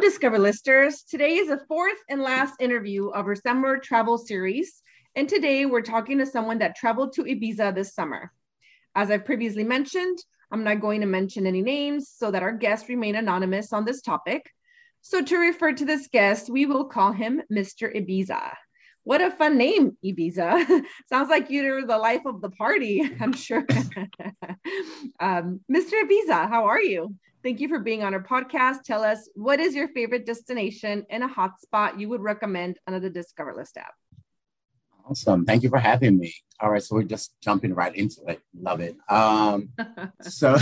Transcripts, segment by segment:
Discover Listers. Today is the fourth and last interview of our summer travel series. And today we're talking to someone that traveled to Ibiza this summer. As I've previously mentioned, I'm not going to mention any names so that our guests remain anonymous on this topic. So, to refer to this guest, we will call him Mr. Ibiza. What a fun name, Ibiza. Sounds like you're the life of the party, I'm sure. um, Mr. Ibiza, how are you? Thank you for being on our podcast. Tell us what is your favorite destination and a hotspot you would recommend under the Discover List app. Awesome. Thank you for having me. All right, so we're just jumping right into it. Love it. Um, so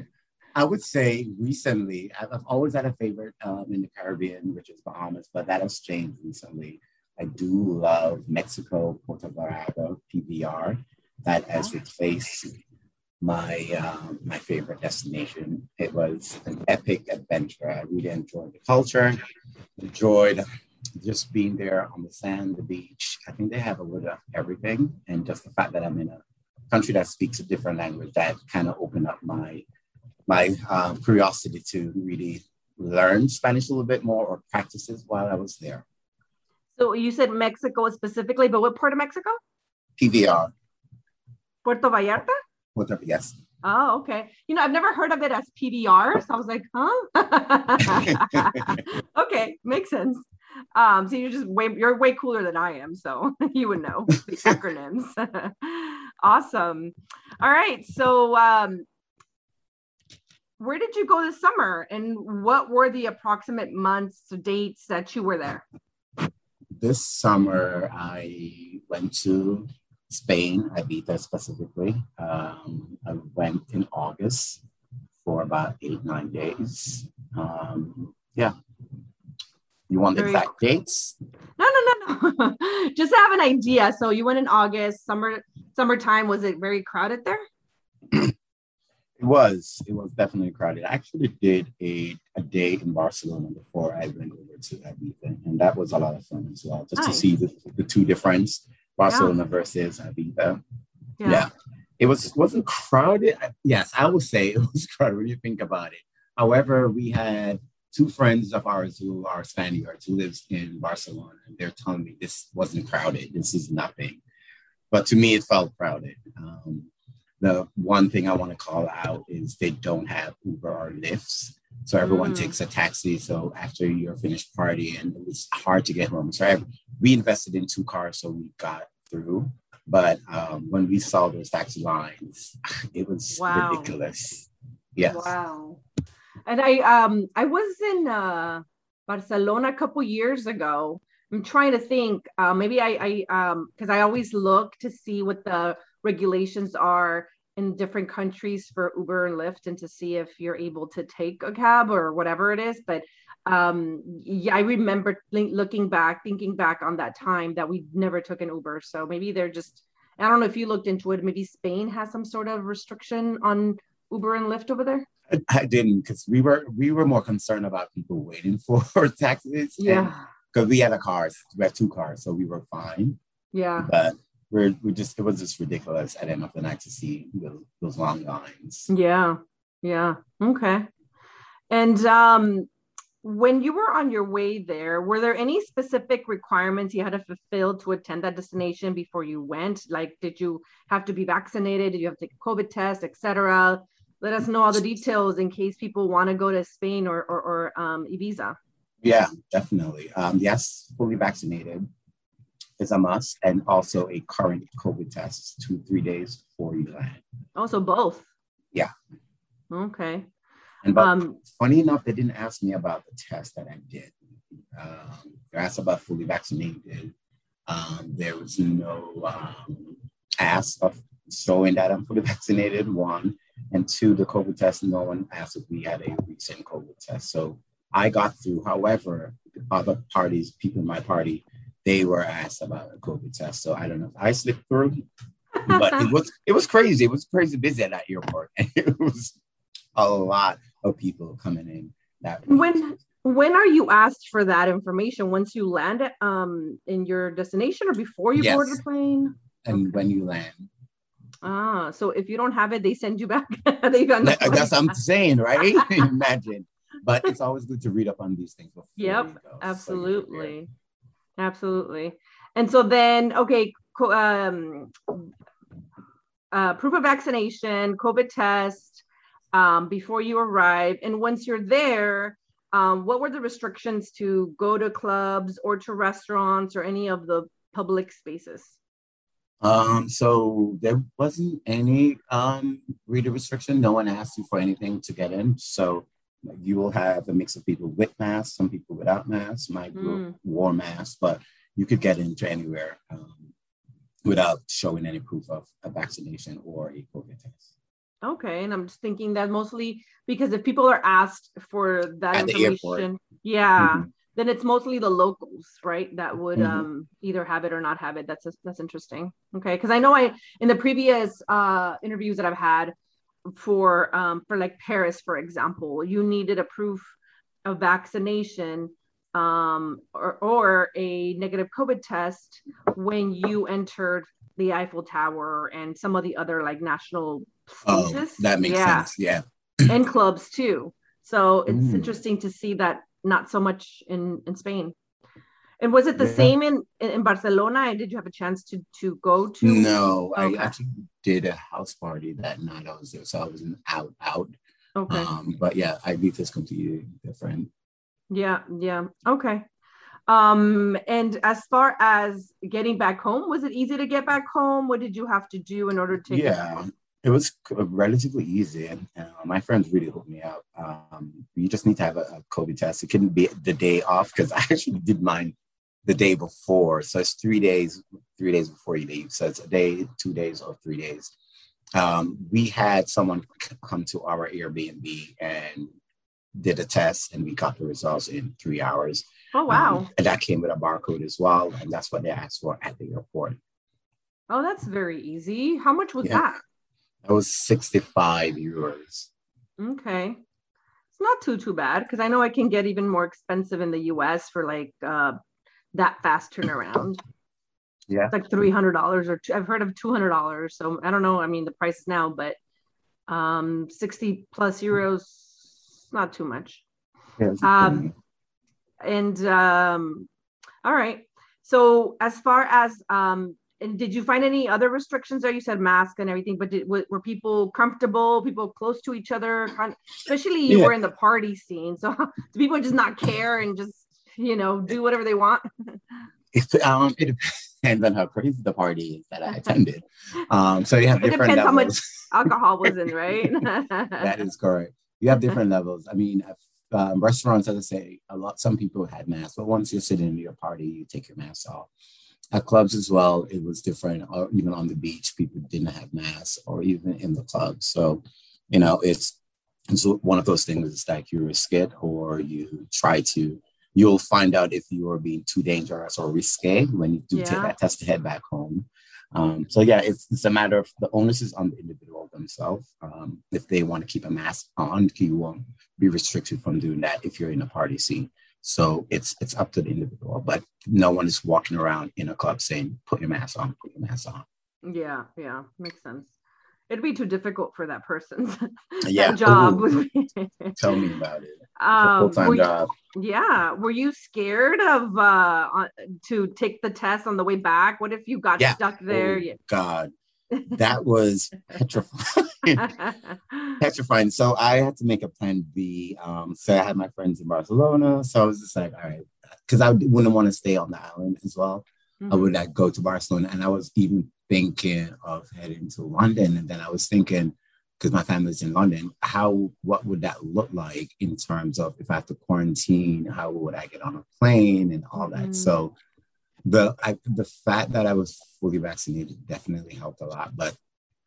I would say recently, I've always had a favorite um, in the Caribbean, which is Bahamas, but that has changed recently. I do love Mexico, Puerto Vallarta, PVR. That has replaced my um, my favorite destination. It was an epic adventure. I really enjoyed the culture, enjoyed just being there on the sand, the beach. I think they have a little of everything, and just the fact that I'm in a country that speaks a different language that kind of opened up my my um, curiosity to really learn Spanish a little bit more or practice it while I was there. So you said Mexico specifically, but what part of Mexico? PVR. Puerto Vallarta? Whatever, yes. Oh, okay. You know, I've never heard of it as PVR, so I was like, huh? okay, makes sense. Um, so you're just way you're way cooler than I am, so you would know the acronyms. awesome. All right. So um where did you go this summer and what were the approximate months, dates that you were there? This summer I went to Spain, Ibiza specifically. Um, I went in August for about eight, nine days. Um, yeah. You want the Very exact cool. dates? No, no, no, no. Just have an idea. So you went in August, summer, summertime. Was it very crowded there? it was. It was definitely crowded. I actually did a, a day in Barcelona before I went over to Ibiza, and that was a lot of fun as well, just nice. to see the, the two difference Barcelona yeah. versus Ibiza. Yeah. yeah. It was wasn't crowded. Yes, I would say it was crowded when you think about it. However, we had two friends of ours who are Spaniards who lives in Barcelona, and they're telling me this wasn't crowded. This is nothing. But to me, it felt crowded. Um, the one thing I want to call out is they don't have Uber or Lyfts. So everyone mm. takes a taxi. So after you're finished partying, it was hard to get home. So I, we invested in two cars, so we got through. But um, when we saw those taxi lines, it was wow. ridiculous. Yes. Wow. And I um I was in uh, Barcelona a couple years ago. I'm trying to think. Uh, maybe I I um because I always look to see what the regulations are in different countries for Uber and Lyft and to see if you're able to take a cab or whatever it is. But um, yeah, I remember looking back, thinking back on that time that we never took an Uber. So maybe they're just, I don't know if you looked into it. Maybe Spain has some sort of restriction on Uber and Lyft over there. I didn't because we were we were more concerned about people waiting for taxis. Yeah. Because we had a car, we had two cars, so we were fine. Yeah. But we're we just it was just ridiculous at the end of the night to see those, those long lines. Yeah, yeah, okay. And um, when you were on your way there, were there any specific requirements you had to fulfill to attend that destination before you went? Like, did you have to be vaccinated? Did you have to take a COVID test, etc.? Let us know all the details in case people want to go to Spain or or, or um, Ibiza. Yeah, definitely. Um, yes, fully vaccinated is a must, and also a current COVID test two, three days before you land. Also, both. Yeah. Okay. And but um, funny enough, they didn't ask me about the test that I did. Um, they asked about fully vaccinated. Um, there was no um, ask of showing that I'm fully vaccinated, one. And two, the COVID test, no one asked if we had a recent COVID test. So I got through. However, other parties, people in my party, they were asked about a COVID test. So I don't know if I slipped through, but it was it was crazy. It was crazy busy at that airport. And it was a lot of people coming in that when when are you asked for that information? Once you land um in your destination or before you yes. board the plane? And okay. when you land. Ah, so if you don't have it, they send you back. they That's what I'm saying, right? Imagine but it's always good to read up on these things before. Yep, absolutely, so absolutely. And so then, okay, um, uh, proof of vaccination, COVID test um, before you arrive, and once you're there, um, what were the restrictions to go to clubs or to restaurants or any of the public spaces? Um, so there wasn't any um, reader restriction. No one asked you for anything to get in. So you will have a mix of people with masks, some people without masks. My group mm. wore masks, but you could get into anywhere um, without showing any proof of a vaccination or a COVID test. Okay, and I'm just thinking that mostly because if people are asked for that At information, yeah, mm-hmm. then it's mostly the locals, right? That would mm-hmm. um, either have it or not have it. That's that's interesting. Okay, because I know I in the previous uh, interviews that I've had for um, for like Paris, for example, you needed a proof of vaccination um, or, or a negative COVID test when you entered the Eiffel Tower and some of the other like national spaces. Oh, that makes yeah. sense. Yeah. and clubs too. So it's mm. interesting to see that not so much in, in Spain. And was it the yeah. same in, in Barcelona? And did you have a chance to to go to? No, okay. I actually did a house party that night. I was there, so I wasn't out out. Okay. Um, but yeah, I Ibiza is completely different. Yeah, yeah. Okay. Um, and as far as getting back home, was it easy to get back home? What did you have to do in order to? Yeah, it was relatively easy, uh, my friends really hooked me up. Um, you just need to have a, a COVID test. It couldn't be the day off because I actually did mine the day before, so it's three days, three days before you leave. So it's a day, two days, or three days. Um, we had someone come to our Airbnb and did a test, and we got the results in three hours. Oh, wow. Um, and that came with a barcode as well. And that's what they asked for at the airport. Oh, that's very easy. How much was yeah. that? That was 65 euros. Okay. It's not too, too bad because I know I can get even more expensive in the US for like uh, that fast turnaround. Yeah. It's like $300 or I've heard of $200. So I don't know. I mean, the price now, but um, 60 plus euros, not too much. Yeah, um, and um, all right. So as far as um, and did you find any other restrictions there? You said mask and everything, but did, were, were people comfortable? People close to each other? Especially you yeah. were in the party scene, so do people just not care and just you know do whatever they want? um, it depends on how crazy the party is that I attended. Um, so you have different depends levels. how much alcohol was in, right? that is correct. You have different levels. I mean, um, restaurants, as I say, a lot. Some people had masks, but once you're sitting in your party, you take your mask off. At clubs as well, it was different. Or even on the beach, people didn't have masks, or even in the clubs. So, you know, it's it's one of those things. It's like you risk it, or you try to. You'll find out if you are being too dangerous or risque when you do yeah. take that test to head back home. Um, so yeah, it's, it's a matter of the onus is on the individual themselves. Um, if they want to keep a mask on, you won't be restricted from doing that if you're in a party scene. So it's it's up to the individual, but no one is walking around in a club saying, "Put your mask on, put your mask on." Yeah, yeah, makes sense. It'd be too difficult for that person's yeah. job. Tell me about it. Um, full-time job. Yeah. Were you scared of uh to take the test on the way back? What if you got yeah. stuck there? Oh, God. That was petrifying. petrifying. So I had to make a plan B. Um, so I had my friends in Barcelona. So I was just like, all right, because I wouldn't want to stay on the island as well. Mm-hmm. I would like go to Barcelona. And I was even thinking of heading to London. And then I was thinking, because my family's in London, how what would that look like in terms of if I have to quarantine, how would I get on a plane and all that? Mm. So the I, the fact that I was fully vaccinated definitely helped a lot, but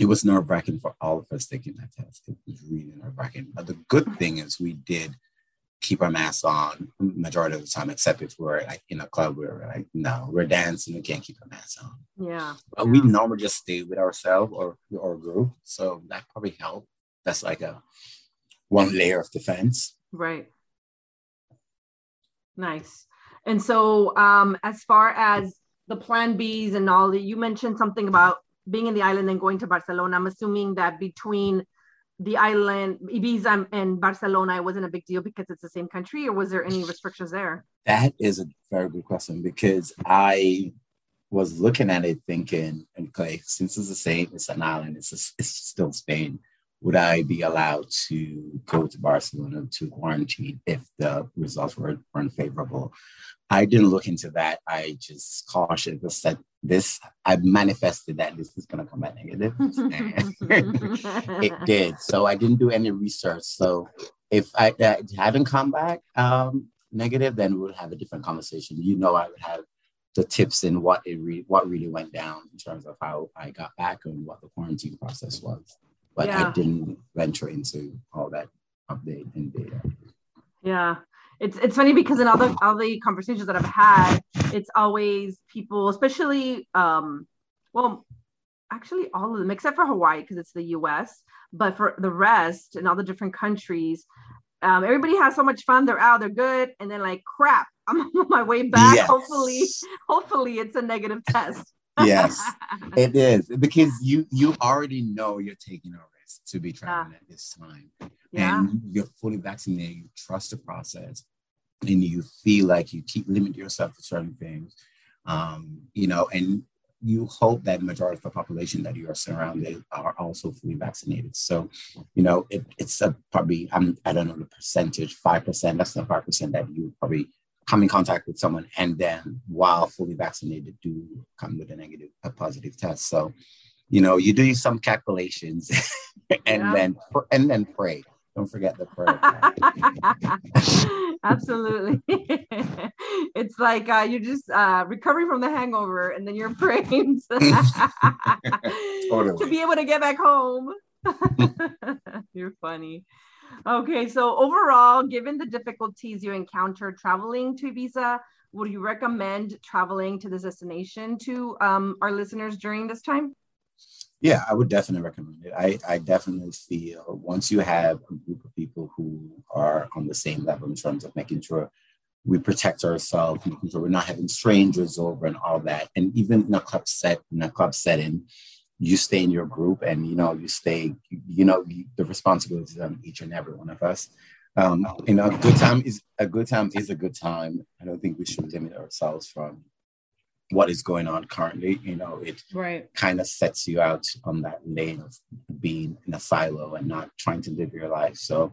it was nerve wracking for all of us taking that test. It was really nerve wracking. But the good thing is we did keep our masks on majority of the time, except if we're like in a club we're like, no, we're dancing, we can't keep our masks on. Yeah. But yeah. we normally just stay with ourselves or or group. So that probably helped. That's like a one layer of defense. Right. Nice. And so um as far as the plan Bs and all that, you mentioned something about being in the island and going to Barcelona. I'm assuming that between the island Ibiza and Barcelona it wasn't a big deal because it's the same country or was there any restrictions there? That is a very good question because I was looking at it thinking, okay, since it's the same, it's an island, it's, a, it's still Spain. Would I be allowed to go to Barcelona to quarantine if the results were unfavorable? I didn't look into that. I just cautioned, said this, I manifested that this is going to come back negative. it did. So I didn't do any research. So if I, I hadn't come back um, negative, then we would have a different conversation. You know, I would have the tips and what it re- what really went down in terms of how I got back and what the quarantine process was. But yeah. I didn't venture into all that update and data. Yeah. It's it's funny because in all the all the conversations that I've had, it's always people, especially um, well, actually all of them except for Hawaii because it's the US, but for the rest and all the different countries, um, everybody has so much fun. They're out, they're good, and then like crap, I'm on my way back. Yes. Hopefully, hopefully it's a negative test. Yes, it is because you you already know you're taking a risk to be traveling yeah. at this time, yeah. and you're fully vaccinated. You trust the process, and you feel like you keep limit yourself to certain things. Um, you know, and you hope that the majority of the population that you are surrounded are also fully vaccinated. So, you know, it, it's a probably I'm I don't know the percentage, five percent, That's than five percent that you probably come in contact with someone and then while fully vaccinated do come with a negative a positive test. So you know you do some calculations and yeah. then and then pray. Don't forget the prayer. Absolutely. It's like uh, you're just uh, recovering from the hangover and then you're praying totally. to be able to get back home. You're funny Okay, so overall, given the difficulties you encountered traveling to Ibiza, would you recommend traveling to this destination to um, our listeners during this time? Yeah, I would definitely recommend it. I, I definitely feel once you have a group of people who are on the same level in terms of making sure we protect ourselves, making sure we're not having strangers over and all that. And even in a club set, in a club setting, you stay in your group and you know you stay you know the responsibilities on each and every one of us. Um you know a good time is a good time is a good time. I don't think we should limit ourselves from what is going on currently. You know it right. kind of sets you out on that lane of being in a silo and not trying to live your life. So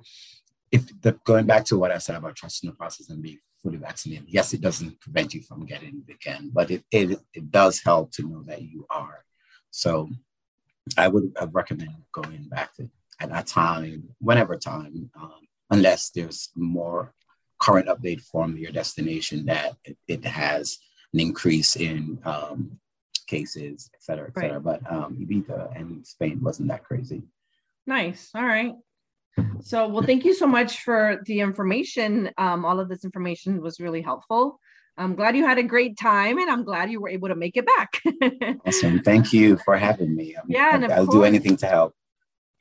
if the going back to what i said about trusting the process and being fully vaccinated yes it doesn't prevent you from getting the can but it, it it does help to know that you are so I would recommend going back to at that time, whenever time, um, unless there's more current update from your destination that it, it has an increase in um, cases, et cetera, et cetera. Right. But um, Ibiza and Spain wasn't that crazy. Nice. All right. So, well, thank you so much for the information. Um, all of this information was really helpful. I'm glad you had a great time and I'm glad you were able to make it back. awesome. Thank you for having me. I'm, yeah, and I'll do anything to help.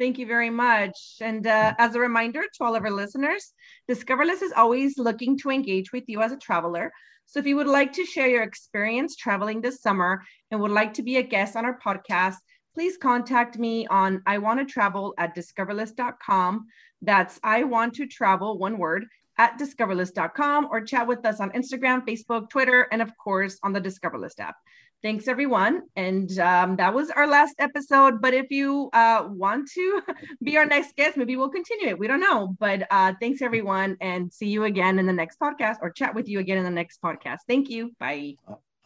Thank you very much. And uh, as a reminder to all of our listeners, Discoverlist is always looking to engage with you as a traveler. So if you would like to share your experience traveling this summer and would like to be a guest on our podcast, please contact me on I want to travel at discoverlist.com. That's I want to travel, one word, at discoverlist.com or chat with us on Instagram, Facebook, Twitter, and of course on the Discoverlist app. Thanks, everyone. And um, that was our last episode. But if you uh, want to be our next guest, maybe we'll continue it. We don't know. But uh, thanks, everyone. And see you again in the next podcast or chat with you again in the next podcast. Thank you. Bye.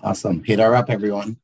Awesome. Hit her up, everyone.